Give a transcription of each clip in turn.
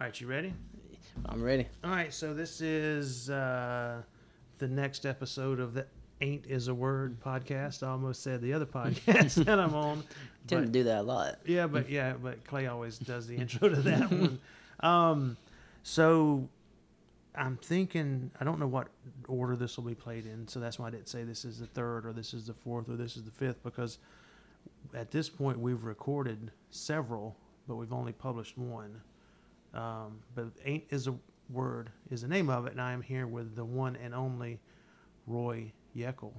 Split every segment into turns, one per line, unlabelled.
All right, you ready?
I'm ready.
All right, so this is uh, the next episode of the Ain't is a Word podcast. I almost said the other podcast that I'm on.
Tend to do that a lot.
yeah, but yeah, but Clay always does the intro to that one. Um, so I'm thinking I don't know what order this will be played in, so that's why I didn't say this is the third or this is the fourth or this is the fifth because at this point we've recorded several, but we've only published one. Um, but ain't is a word is the name of it, and I am here with the one and only Roy Yeckel.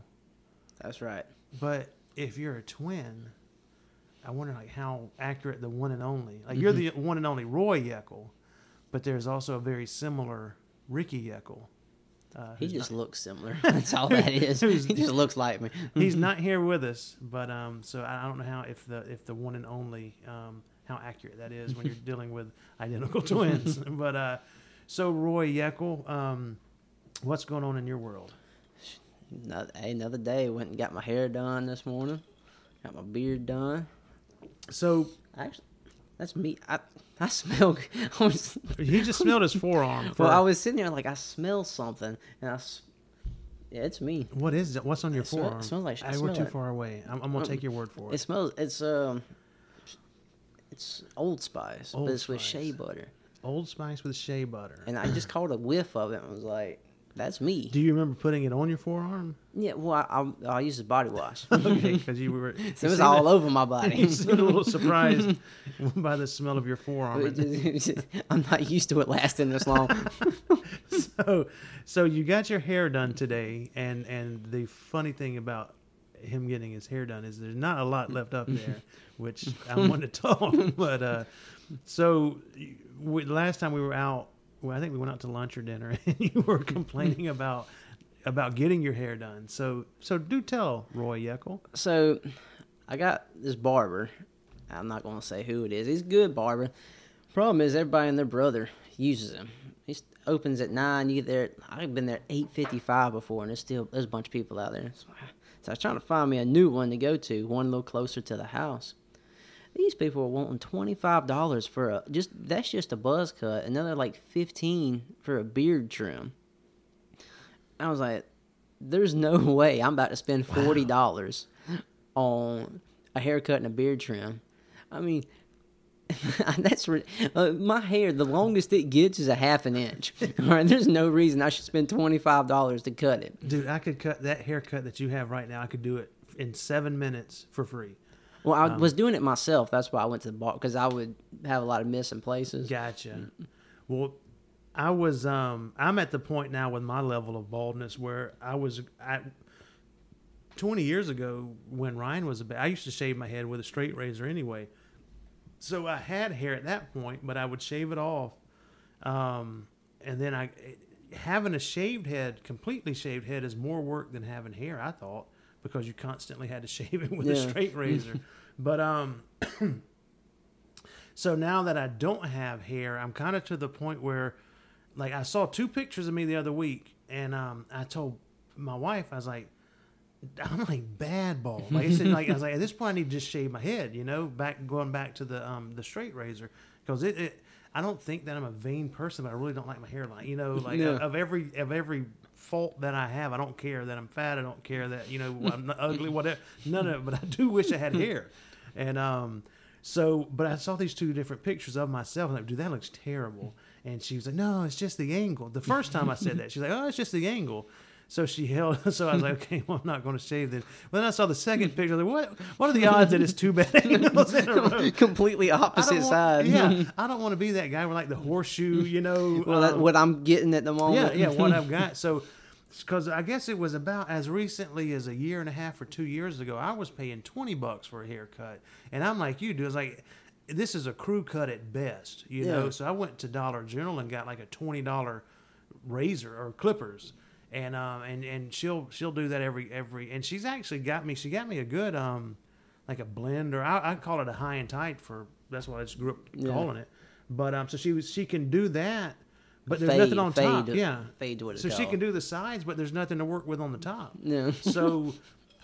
That's right.
But if you're a twin, I wonder like how accurate the one and only. Like you're the one and only Roy Yeckel, but there's also a very similar Ricky Yeckel. Uh,
He just
not,
looks similar. That's all that is. He just looks like me.
he's not here with us, but um, so I I don't know how if the if the one and only um, how accurate that is when you're dealing with identical twins. but uh, so Roy Yeckel, um, what's going on in your world?
Another, another day. Went and got my hair done this morning. Got my beard done.
So
Actually, that's me. I I smell. I was,
he just smelled his forearm. For,
well, I was sitting there like I smell something, and I. Yeah, it's me.
What is it? What's on your
It smell-
forearm?
smells like- I
we're
smell
too
it.
far away. I'm, I'm gonna
Um,
take your word for
It
it.
smells. It's um. It's Old Spice,
Old
but it's with
Spice.
shea butter,
Old Spice with shea butter.
and I just caught a whiff of it and was like, "That's me."
Do you remember putting it on your forearm?
Yeah, well, I, I, I used the body wash.
Okay, because you were.
So it was all over my body.
You seemed a little surprised by the smell of your forearm.
It just- it just- I'm not used to it lasting this long.
so, so you got your hair done today, and and the funny thing about him getting his hair done is there's not a lot left up there, which I want to talk. But uh, so we, last time we were out, well, I think we went out to lunch or dinner, and you were complaining about about getting your hair done. So so do tell Roy Yeckel.
So I got this barber. I'm not going to say who it is. He's a good barber. Problem is, everybody and their brother uses him. He opens at nine. You get there. I've been there at eight fifty-five before, and there's still there's a bunch of people out there. So I was trying to find me a new one to go to, one a little closer to the house. These people are wanting twenty five dollars for a just that's just a buzz cut. Another like fifteen for a beard trim. I was like, "There's no way I'm about to spend forty dollars on a haircut and a beard trim." I mean, that's re- uh, my hair. The longest it gets is a half an inch. All right, there's no reason I should spend twenty five dollars to cut it.
Dude, I could cut that haircut that you have right now. I could do it in seven minutes for free.
Well, I
Um,
was doing it myself. That's why I went to the bar because I would have a lot of missing places.
Gotcha. Well, I was um I'm at the point now with my level of baldness where I was at 20 years ago when Ryan was a ba- I used to shave my head with a straight razor anyway. So I had hair at that point, but I would shave it off. Um and then I having a shaved head, completely shaved head is more work than having hair, I thought, because you constantly had to shave it with a straight razor. but um so now that I don't have hair, I'm kind of to the point where, like, I saw two pictures of me the other week, and um, I told my wife, I was like, I'm like bad bald. Like I said, like I was like, at this point, I need to just shave my head. You know, back going back to the um the straight razor because it, it. I don't think that I'm a vain person, but I really don't like my hairline. You know, like
Yeah.
of every of every fault that I have, I don't care that I'm fat. I don't care that you know I'm ugly, whatever. None of it. But I do wish I had hair, and um. So, but I saw these two different pictures of myself. and I'm like, dude, that looks terrible. And she was like, no, it's just the angle. The first time I said that, she's like, oh, it's just the angle. So she held. So I was like, okay, well, I'm not going to shave this. Well, then I saw the second picture. I was like, what? What are the odds that it's two bad angles in a row?
Completely opposite
want-
side.
Yeah, I don't want to be that guy with like the horseshoe, you know.
well,
um,
what I'm getting at the moment.
yeah, yeah, what I've got. So, because I guess it was about as recently as a year and a half or two years ago, I was paying twenty bucks for a haircut, and I'm like you, dude. It's like this is a crew cut at best, you know. So I went to Dollar General and got like a twenty dollar razor or clippers. And um and, and she'll she'll do that every every and she's actually got me she got me a good um like a blend or I, I call it a high and tight for that's what I just grew up
Yeah.
calling it. But um so she was she can do that, but there's
Fade-
nothing on
fade
top.
to-
Yeah,
fade to what
so she can do the sides, but there's nothing to work with on the top.
Yeah.
so,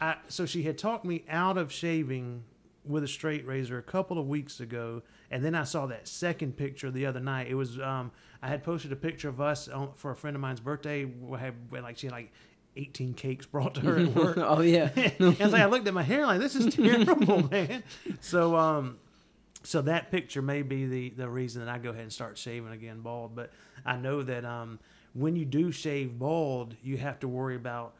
I so she had talked me out of shaving with a straight razor a couple of weeks ago, and then I saw that second picture the other night. It was um, I had posted a picture of us on, for a friend of mine's birthday. We had like she had like 18 cakes brought to her at work.
oh yeah.
and like I looked at my hair like this is terrible, man. So um, so that picture may be the the reason that I go ahead and start shaving again bald. But I know that um, when you do shave bald, you have to worry about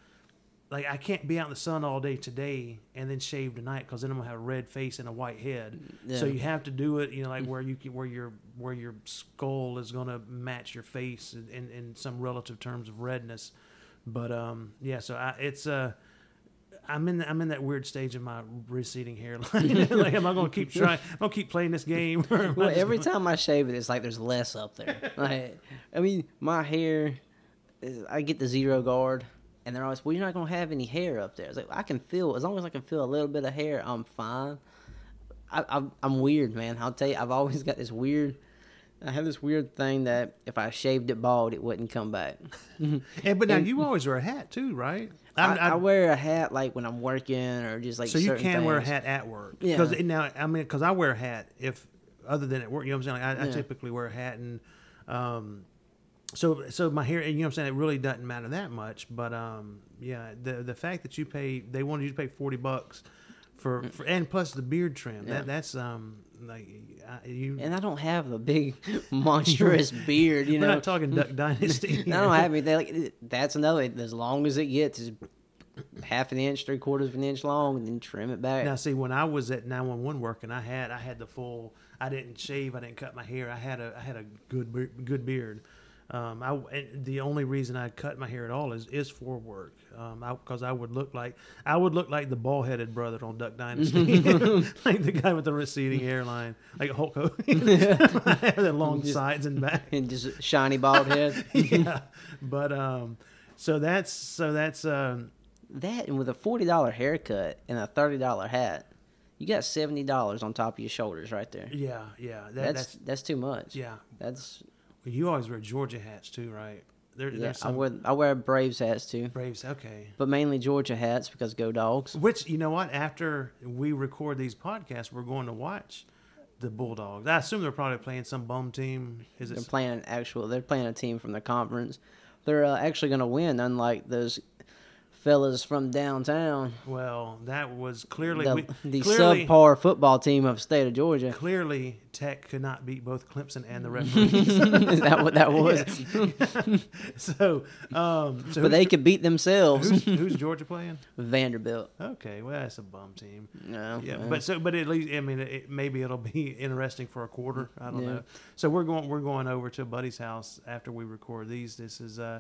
like I can't be out in the sun all day today and then shave tonight because then I'm gonna have a red face and a white head. So you have to do it, you know, like where you can, where your where your skull is gonna match your face in, in, some relative terms of redness. But um, yeah, so I, it's uh, I'm in I'm in that weird stage of my receding hairline. like, am I gonna keep trying? I'm gonna keep playing this game. or am I
Well, every
gonna-
time I shave it, it's like there's less up there. Like, I mean, my hair, is, I get the zero guard, and they're always, well, you're not gonna have any hair up there. It's like I can feel as long as I can feel a little bit of hair, I'm fine. I, I'm, I'm weird, man. I'll tell you, I've always got this weird. I have this weird thing that if I shaved it bald, it wouldn't come back.
Yeah, but now you always wear a hat too, right?
I, I,
I-
wear a hat like when I'm working or just like.
so you can wear a hat at work.
Yeah.
Because now, I mean, because I wear a hat if other than at work. You know what I'm saying? Like, I, I typically wear a hat, and um, so so my hair. You know what I'm saying? It really doesn't matter that much. But um, yeah, the the fact that you pay, they wanted you to pay forty bucks for, for and plus the beard trim.
Mm. Yeah.
That that's um like I, you.
And I don't have a big monstrous beard, you know.
not talking Duck Dynasty.
I don't have anything. Like, that's another. As long as it gets is half an inch, three quarters of an inch long, and then trim it back.
Now, see, when I was at 911 working, I had I had the full. I didn't shave. I didn't cut my hair. I had a I had a good good beard. Um, I the only reason I cut my hair at all is is for work. Um, because I, would look like I would look like the bald headed brother on Duck Dynasty, like the guy with the receding hairline, like Hulk Hogan. I the long sides and back.
and just shiny bald head.
yeah, but um, so that's so that's um,
that and with a forty dollar haircut and a thirty dollar hat, you got seventy dollars on top of your shoulders right there.
yeah yeah that,
That's
that's
that's too much.
yeah.
That's
You always wear Georgia hats too, right? There,
yeah.
there's
I wear I wear Braves hats too,
Braves. Okay.
but mainly Georgia hats because go dogs.
Which you know what? After we record these podcasts, we're going to watch the Bulldogs. I assume they're probably playing some bum team. Is
They're
it?
playing an actual. They're playing a team from the conference. They're uh, actually going to win, unlike those fellas from downtown.
Well, that was clearly
The,
we,
the
clearly,
subpar football team of the state of Georgia.
clearly Tech could not beat both Clemson and the referees.
Is that what that was?
So, um, so
But they could beat themselves.
who's, who's Georgia playing?
Vanderbilt.
Okay, well that's a bum team.
No,
Yeah,
well,
but so but at least I mean it, maybe it'll be interesting for a quarter. I don't
Yeah.
know. So we're going we're going over to a buddy's house after we record these. This is uh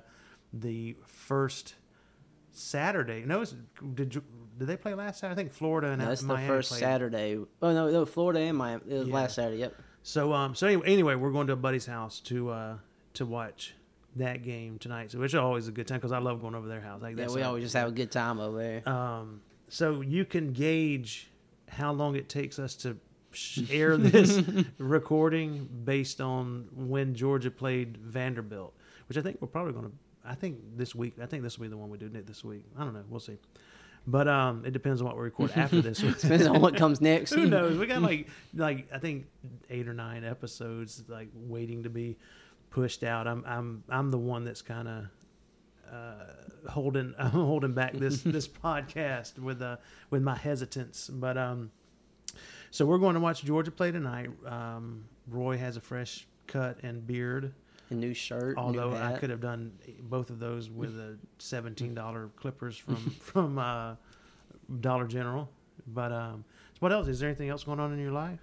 the first Saturday. No, it's, did you, did they play last Saturday? I think Florida and
no, that's the first
played.
Saturday. Oh no, no, Florida and Miami. It was
Yeah.
last Saturday. Yep.
So um so anyway, anyway we're going to a buddy's house to uh to watch that game tonight. So which is always a good time because I love going over their house. Like
Yeah,
that's
we always just have a good time over there.
Um, so you can gauge how long it takes us to air this recording based on when Georgia played Vanderbilt, which I think we're probably going to. I think this week. I think this will be the one we do this week. I don't know. We'll see. But um, it depends on what we record after this. Week.
Depends on what comes next.
Who knows? We got like like I think eight or nine episodes like waiting to be pushed out. I'm I'm I'm the one that's kind of uh, holding I'm holding back this this podcast with uh with my hesitance. But um, so we're going to watch Georgia play tonight. Um, Roy has a fresh cut and beard.
A new shirt.
Although
new
I could have done both of those with a seventeen dollar clippers from from uh, Dollar General. But um, so what else? Is there anything else going on in your life?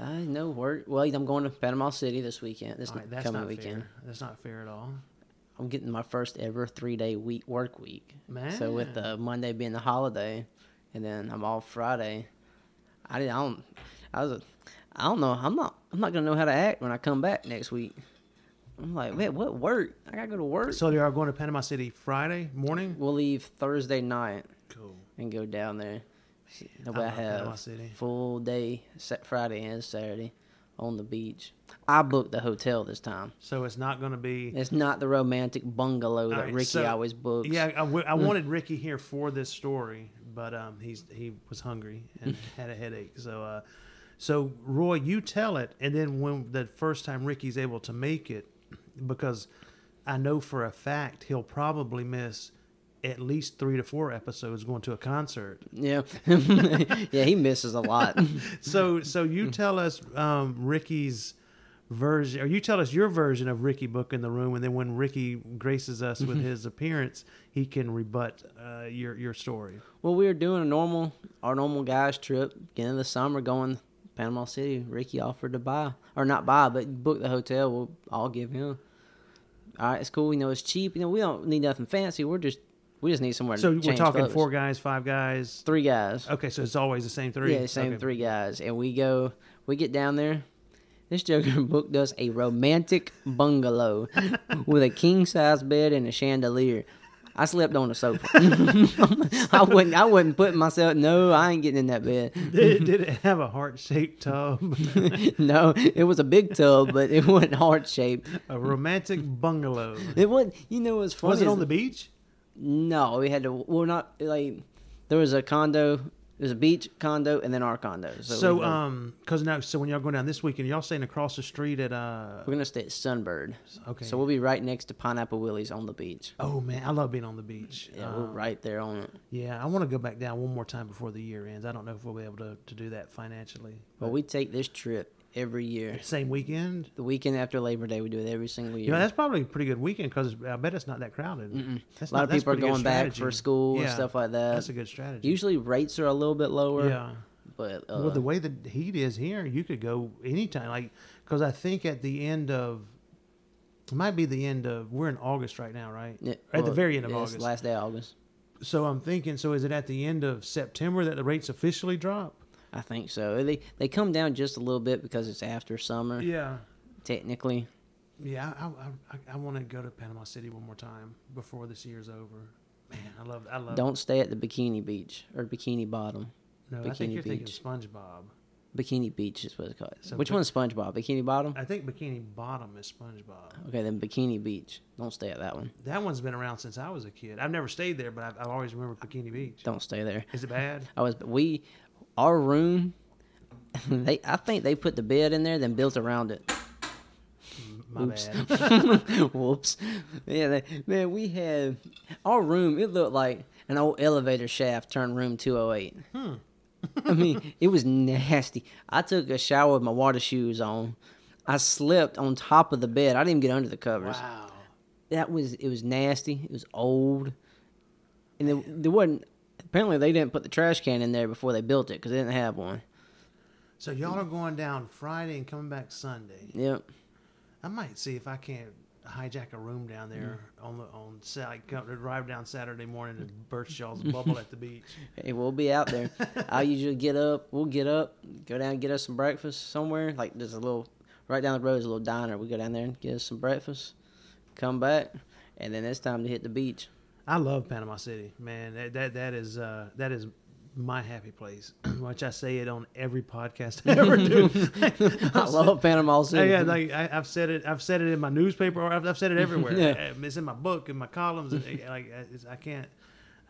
I know work. Well, I'm going to Panama City this weekend. This
right, that's
coming
not
weekend.
fair. That's not fair at all,
I'm getting my first ever three day week work week.
man.
So with uh, Monday being the holiday, and then I'm off Friday. I didn't. I don't. I was. I don't know. I'm not. I'm not gonna know how to act when I come back next week. I'm like, man, what work? I gotta go to work.
so they are going to Panama City Friday morning.
we'll leave Thursday night
Cool.
and go down there. That
I
way I
Panama
have
City.
full day, Friday and Saturday, on the beach. I booked the hotel this time.
So it's not going to be.
It's not the romantic bungalow that
right,
Ricky
so-
always books.
Yeah, I, w- I wanted Ricky here for this story, but um, he's he was hungry and had a headache. So, uh, so Roy, you tell it, and then when the first time Ricky's able to make it, because I know for a fact he'll probably miss at least three to four episodes going to a concert.
Yeah, yeah, he misses a lot.
So, so you tell us um, Ricky's version, or you tell us your version of Ricky Book in the room, and then when Ricky graces us with his appearance, he can rebut uh, your your story.
Well, we were doing a normal, our normal guys trip, beginning of the summer, going Panama City. Ricky offered to buy, or not buy, but book the hotel. We'll all give him. All right, it's cool. You know, it's cheap. You know, we don't need nothing fancy. We're just, we just need somewhere.
So we're talking
clothes.
four guys, five guys.
three guys.
Okay, so it's always the same three.
Yeah, same
Okay.
three guys, and we go. We get down there. This joker booked us a romantic bungalow with a king size bed and a chandelier. I slept on the sofa. I wouldn't. I wouldn't put myself. No, I ain't getting in that bed.
Did, did it have a heart shaped tub?
no, it was a big tub, but it wasn't heart shaped.
a romantic bungalow.
It wasn't. You know what's funny?
Was it on the beach?
No, we had to. Well, not like there was a condo. There's a beach condo and then our condo. So,
So, um, cause now, so when y'all going down this weekend, y'all staying across the street at uh.
we're gonna stay at Sunbird.
Okay.
So we'll be right next to Pineapple Willie's on the beach.
Oh man, I love being on the beach.
Yeah, we're
Um,
right there on it.
Yeah, I want to go back down one more time before the year ends. I don't know if we'll be able to, to do that financially.
Well, we take this trip every year.
Same weekend.
The weekend after Labor Day, we do it every single year.
You know, that's probably a pretty good weekend because I bet it's not that crowded. That's
a lot
not-
of people are going back for school and stuff like that.
That's a good strategy.
Usually rates are a little bit lower.
yeah.
But uh,
well, the way the heat is here, you could go anytime. Like, because I think at the end of, it might be the end of. We're in August right now, right?
yeah,
at the very end of
yeah,
August.
last day of August.
So I'm thinking. So is it at the end of September that the rates officially drop?
I think so. They they come down just a little bit because it's after summer.
Yeah.
Technically,
Yeah, I I, I, I want to go to Panama City one more time before this year's over. Man, I love I love.
don't stay at the Bikini Beach or Bikini Bottom.
no, I
Bikini
think you're
Beach.
thinking SpongeBob.
Bikini Beach is what it's called.
So
Which
Bi-
one's SpongeBob? Bikini Bottom.
I think Bikini Bottom is SpongeBob.
Okay, then Bikini Beach. Don't stay at that one.
That one's been around since I was a kid. I've never stayed there, but I've, I've always remembered Bikini Beach.
Don't stay there.
Is it bad?
I was we our room. They I think they put the bed in there, then built around it.
My
Oops.
bad.
Whoops. Yeah, they, man, we had our room. It looked like an old elevator shaft turned room two hundred eight.
Hmm.
I mean, it was nasty. I took a shower with my water shoes on. I slept on top of the bed. I didn't even get under the covers.
wow.
That was it. Was nasty. It was old, and there, there wasn't. Apparently, they didn't put the trash can in there before they built it because they didn't have one.
So y'all are going down Friday and coming back Sunday.
Yep.
I might see if I can't hijack a room down there on the on like come, drive down Saturday morning and burst y'all's bubble at the beach.
Hey, we'll be out there. I usually get up. We'll get up, go down and get us some breakfast somewhere. Like there's a little right down the road is a little diner. We go down there and get us some breakfast, come back, and then it's time to hit the beach.
I love Panama City, man. That that, that is uh, that is my happy place. Which I say it on every podcast I ever do.
I love Panama City.
Yeah, like I, I've said it. I've said it in my newspaper, or I've, I've said it everywhere.
Yeah.
Uh, It's in my book, in my columns. and, like it's, I can't,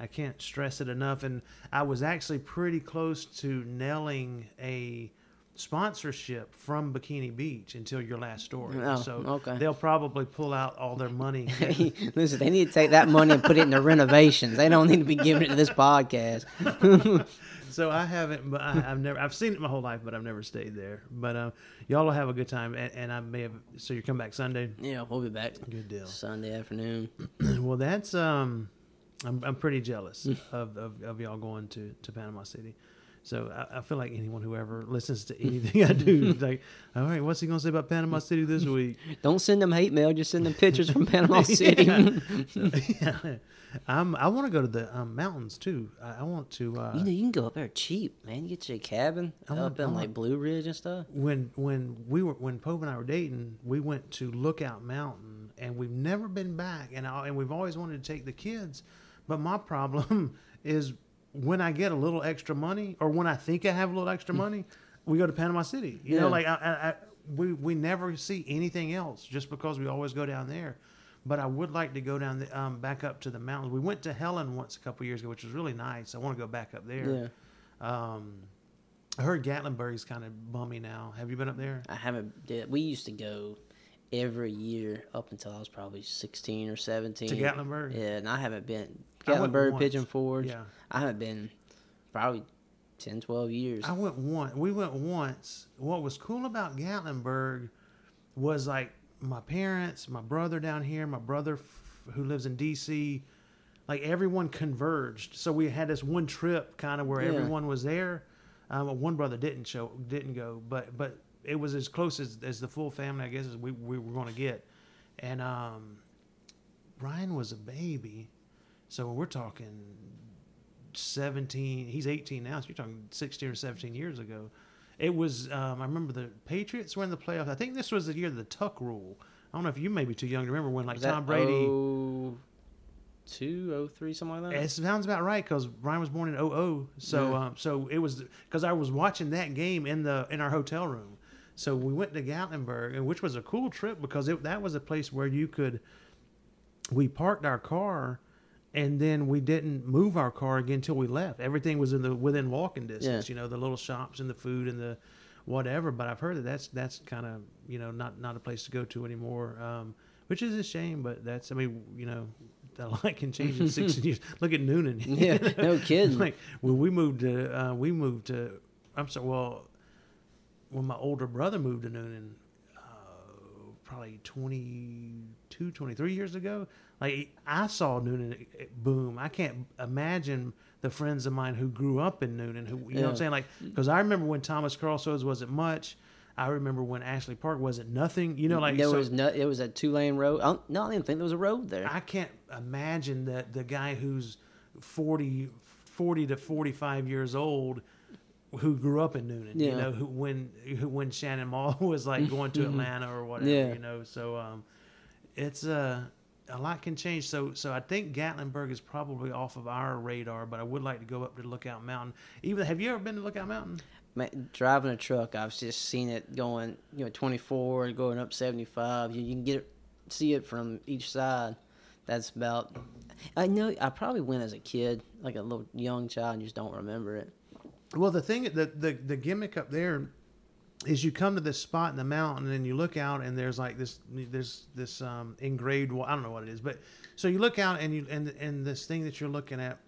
I can't stress it enough. And I was actually pretty close to nailing a sponsorship from Bikini Beach until your last story.
Oh,
so
okay.
they'll probably pull out all their money.
Listen, they need to take that money and put it into renovations. They don't need to be giving it to this podcast.
so I haven't, but I, I've never, I've seen it my whole life, but I've never stayed there. But um, y'all will have a good time, and, and I may have. So you come back Sunday.
yeah, we'll be back
Good deal.
Sunday afternoon.
well, that's um, I'm I'm pretty jealous of, of, of y'all going to, to Panama City. So I, I feel like anyone who ever listens to anything I do, like, all right, what's he gonna say about Panama City this week?
Don't send them hate mail. Just send them pictures from Panama City.
Yeah. So, yeah. I'm, I want to go to the um, mountains too. I, I want to. Uh,
You know, you can go up there cheap, man. You get you a cabin
I want-
up in like Blue Ridge and stuff.
when when we were when Pope and I were dating, we went to Lookout Mountain, and we've never been back, and I, and we've always wanted to take the kids, but my problem is when I get a little extra money, or when I think I have a little extra money, we go to Panama City. You know, like I, I, I, we we never see anything else just because we always go down there. but I would like to go down the um, back up to the mountains. We went to Helen once a couple years ago, which was really nice. I want to go back up there.
Yeah.
Um, I heard Gatlinburg's kind of bummy now. Have you been up there?
I haven't did. We used to go every year up until I was probably sixteen or seventeen.
To Gatlinburg?
Yeah, and I haven't been Gatlinburg. Pigeon Forge.
Yeah.
I haven't been probably 10, 12 years.
I went once. We went once. What was cool about Gatlinburg was like my parents, my brother down here, my brother f- who lives in D.C. Like everyone converged. So we had this one trip kind of where
Yeah.
everyone was there. Um, one brother didn't show, didn't go, but but it was as close as, as the full family, I guess, as we, we were going to get. And um, Brian was a baby, so we're talking 17 he's 18 now so you're talking 16 or 17 years ago it was um, i remember the patriots were in the playoffs i think this was the year of the tuck rule i don't know if you may be too young to remember when like
Was
tom brady
Oh, two, oh three, something like that.
it sounds about right because Brian was born in 00. So,
Yeah.
um, so it was because I was watching that game in the in our hotel room. So we went to Gatlinburg, and which was a cool trip because it, that was a place where you could. We parked our car, and then we didn't move our car again until we left. Everything was in the within walking distance.
Yeah.
You know, the little shops and the food and the whatever. But I've heard that that's that's kind of you know not not a place to go to anymore, um, which is a shame. But that's I mean you know. A lot can change in six years. Look at Newnan.
Yeah, no kidding.
like when we moved to, uh, we moved to. I'm sorry. Well, when my older brother moved to Newnan, uh, probably 22, 23 years ago. Like I saw Newnan boom. I can't imagine the friends of mine who grew up in Newnan. Who you know what I'm saying? Like because I remember when Thomas Crossroads wasn't much. I remember when Ashley Park wasn't nothing. You know, like
there
so-
was no, it was a two lane road. I no, I didn't think there was a road there.
I can't imagine that the guy who's 40, 40 to 45 years old who grew up in Newnan, you know, who when who, when Shannon Mall was like going to Atlanta or whatever,
Yeah.
you know. So um, it's uh, a lot can change. So so I think Gatlinburg is probably off of our radar, but I would like to go up to Lookout Mountain. Even have you ever been to Lookout Mountain?
Man, driving a truck, I've just seen it going, you know, 24, going up 75. You, you can get it, see it from each side. That's about. I know. I probably went as a kid, like a little young child, and just don't remember it.
Well, the thing, the, the the gimmick up there is you come to this spot in the mountain and you look out and there's like this there's this um, engraved. I don't know what it is, but so you look out and you and and this thing that you're looking at,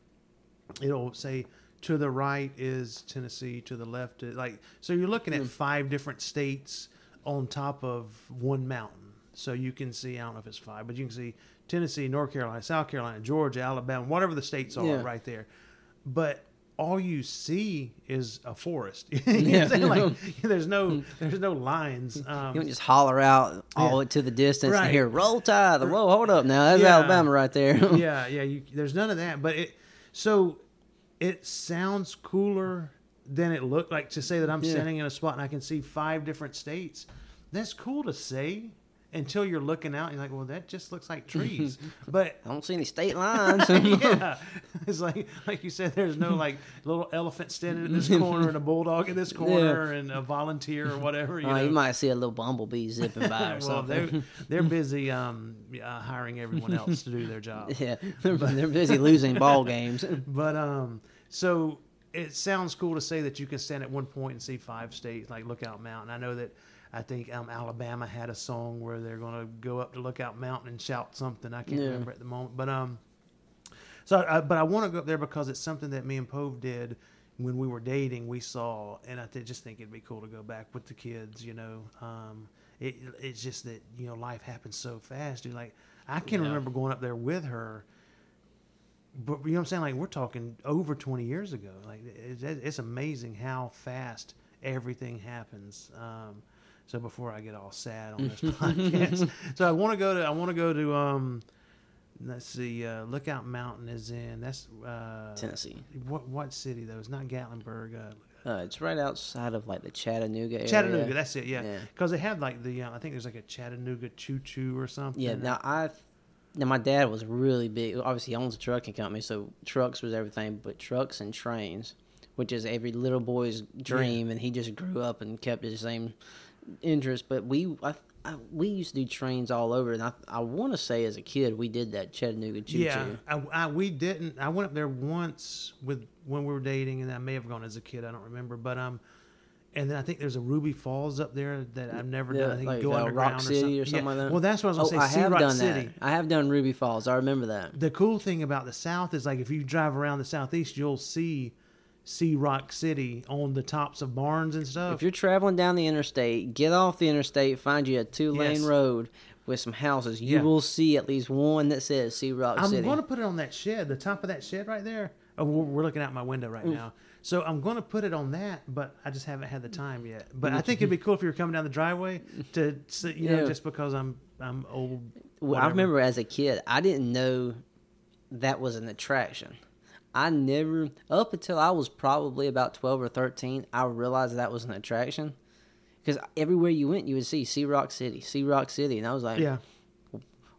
it'll say to the right is Tennessee, to the left is like so you're looking at five different states on top of one mountain. So you can see I don't know if it's five, but you can see Tennessee, North Carolina, South Carolina, Georgia, Alabama, whatever the states are
Yeah.
right there. But all you see is a forest. you know what I'm saying? Like, there's no there's no lines.
You
Um,
don't just holler out all
Yeah.
to the distance
Right.
and hear "Roll Tide." Whoa, hold up now, that's
Yeah.
Alabama right there.
yeah, yeah. You, there's none of that. But it so it sounds cooler than it looked like to say that I'm
Yeah.
standing in a spot and I can see five different states. That's cool to say until you're looking out and you're like, well, that just looks like trees. but
I don't see any state lines.
yeah, it's like like you said. There's no like little elephant standing in this corner and a bulldog in this corner and a volunteer or whatever. You know,
you might see a little bumblebee zipping by or
well, they're
something.
they're busy um, uh, hiring everyone else to do their job.
yeah, they're, they're busy losing ball games.
But um, so it sounds cool to say that you can stand at one point and see five states like Lookout Mountain. I know that I think um, Alabama had a song where they're going to go up to Lookout Mountain and shout something. I can't
Yeah.
remember at the moment, but um, so I, but I want to go up there because it's something that me and Pove did when we were dating. We saw, and I th- just think it'd be cool to go back with the kids. You know, um, it, it's just that you know life happens so fast. Dude, like I can
Yeah.
remember going up there with her but you know what I'm saying? Like we're talking over 20 years ago. Like it's, it's amazing how fast everything happens. Um, so before I get all sad on this podcast, so I want to go to I want to go to um, let's see, uh, Lookout Mountain is in that's uh,
Tennessee.
What what city though? It's not Gatlinburg. Uh,
Uh, it's right outside of like the Chattanooga area.
Chattanooga. That's it. Yeah,
Yeah.
because they have like the uh, I think there's like a Chattanooga choo choo or something.
Yeah. Now I, now my dad was really big. Obviously, he owns a trucking company, so trucks was everything. But trucks and trains, which is every little boy's dream, and he just grew up and kept the same, interest, but we I, I, we used to do trains all over, and I I want to say as a kid we did that Chattanooga choo
Yeah,
choo.
I, I, we didn't. I went up there once with when we were dating, and I may have gone as a kid. I don't remember, but um, and then I think there's a Ruby Falls up there that I've never
Yeah,
done. I think
like,
go
uh,
underground
Rock
or
City
something.
or something
Yeah.
like that?
Well, that's what I was
Oh,
gonna
I
say. Sea
have
Rock
done
City.
that. I have done Ruby Falls. I remember that.
The cool thing about the South is like if you drive around the Southeast, you'll see See Rock City on the tops of barns and stuff.
If you're traveling down the interstate, get off the interstate, find you a two lane
Yes.
road with some houses. You
Yeah.
will see at least one that says See Rock City.
I'm going to put it on that shed, the top of that shed right there. Oh, we're looking out my window right mm. now. So I'm going to put it on that, but I just haven't had the time yet. But I think it'd be cool if you were coming down the driveway to, see, you know, just because I'm I'm old.
Well, I remember as a kid, I didn't know that was an attraction. I never, up until I was probably about 12 or 13, I realized that was an attraction. Because everywhere you went, you would see Sea Rock City, See Rock City. And I was like,
Yeah,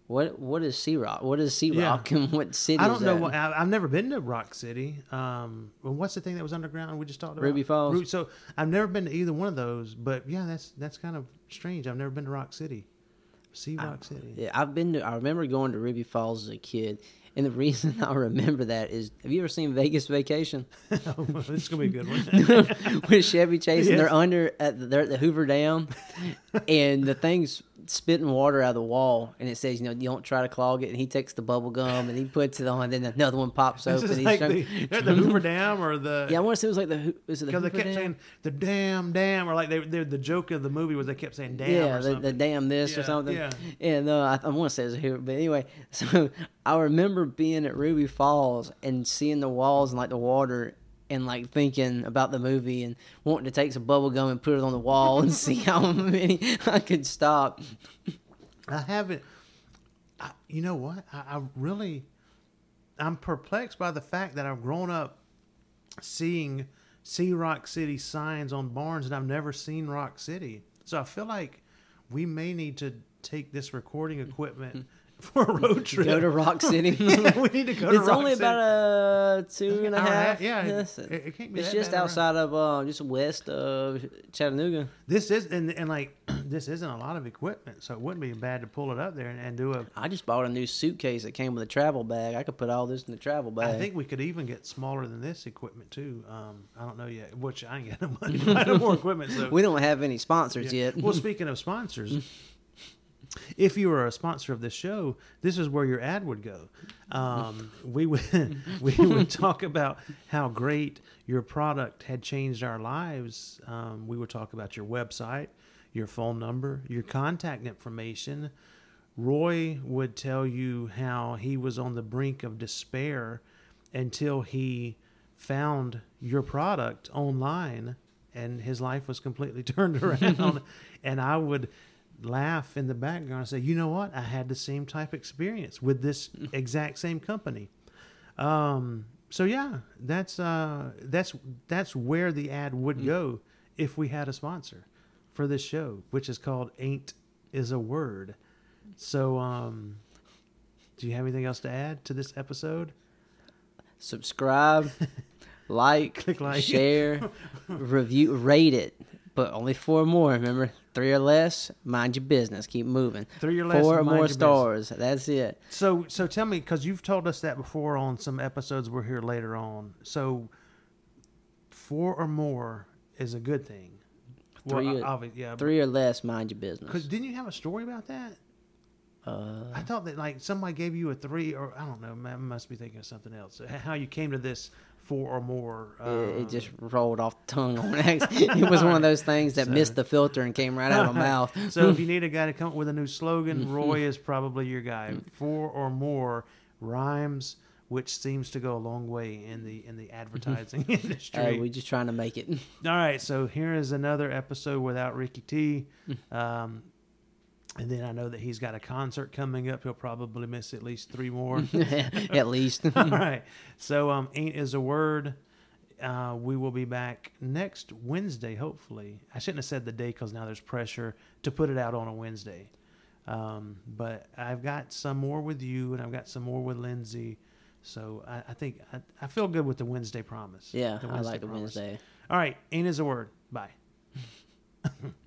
what What is Sea Rock? What is Sea
Yeah.
Rock and what city
I don't know. What, I, I've never been to Rock City. Um, what's the thing that was underground we just talked about?
Ruby Falls.
So I've never been to either one of those. But yeah, that's that's kind of strange. I've never been to Rock City. See Rock City.
Yeah, I've been to. I remember going to Ruby Falls as a kid, and the reason I remember that is, have you ever seen Vegas Vacation
oh, this is gonna be a good one.
with Chevy Chase? And they're under at the, they're at the Hoover Dam, and the thing's spitting water out of the wall, and it says, you know, you don't try to clog it. And he takes the bubble gum and he puts it on, and then another one pops open.
is
he's
like
trying-
the, the Hoover Dam or the
yeah, I want to say it was like the was it the
because they kept
Dam?
saying the damn dam or like they they the joke of the movie was they kept saying damn
yeah,
or
the, the damn this or something.
yeah.
And uh, I, I want to say it's here, but anyway, so I remember being at Ruby Falls and seeing the walls and like the water and like thinking about the movie and wanting to take some bubble gum and put it on the wall and see how many I could stop.
I haven't. I, you know what? I, I really, I'm perplexed by the fact that I've grown up seeing See Rock City signs on barns, and I've never seen Rock City. So I feel like we may need to take this recording equipment for a road trip.
Go to Rock City.
yeah, we need to go to
it's
Rock
only
City.
about a two and a
Hour and a
half.
yeah,
Yes.
it- it can't be
It's just
bad around.
outside of uh, just west of Chattanooga.
This is and, and like this isn't a lot of equipment, so it wouldn't be bad to pull it up there and, and do a.
I just bought a new suitcase that came with a travel bag. I could put all this in the travel bag.
I think we could even get smaller than this equipment too. Um, I don't know yet, which I ain't got no money to buy no more equipment. So
we don't have any sponsors
Yeah.
yet.
well, speaking of sponsors, if you were a sponsor of this show, this is where your ad would go. Um, we would we would talk about how great your product had changed our lives. Um, we would talk about your website, your phone number, your contact information. Roy would tell you how he was on the brink of despair until he found your product online and his life was completely turned around. and I would laugh in the background and say, you know what? I had the same type experience with this exact same company. Um, so yeah, that's uh, that's that's where the ad would go if we had a sponsor for this show, which is called "Ain't Is a Word." So, um, do you have anything else to add to this episode?
Subscribe, like,
Click like.
share, review, rate it. But only four more. Remember, three or less. Mind your business. Keep moving.
Three or less,
Four or more
your business.
stars. That's it.
So, so tell me, because you've told us that before on some episodes we're here later on. So, four or more is a good thing.
Three
well,
or-
yeah.
Three or less. Mind your business.
Because didn't you have a story about that?
Uh,
I thought that like somebody gave you a three, or I don't know. I must be thinking of something else. How you came to this four or more?
it,
um,
it just rolled off the tongue on accident. It was one of those things that
So-
missed the filter and came right out of my mouth.
So if you need a guy to come up with a new slogan, Roy is probably your guy. Four or more rhymes, which seems to go a long way in the in the advertising industry.
Hey, we just trying to make it.
All right, so here is another episode without Ricky T. Um, and then I know that he's got a concert coming up. He'll probably miss at least three more.
At least.
All right. So um, ain't is a word. Uh, we will be back next Wednesday, hopefully. I shouldn't have said the day because now there's pressure to put it out on a Wednesday. Um, but I've got some more with you, and I've got some more with Lindsay. So I, I think I, I feel good with the Wednesday promise.
yeah,
The
I like the
promise.
Wednesday.
All right, ain't is a word. Bye.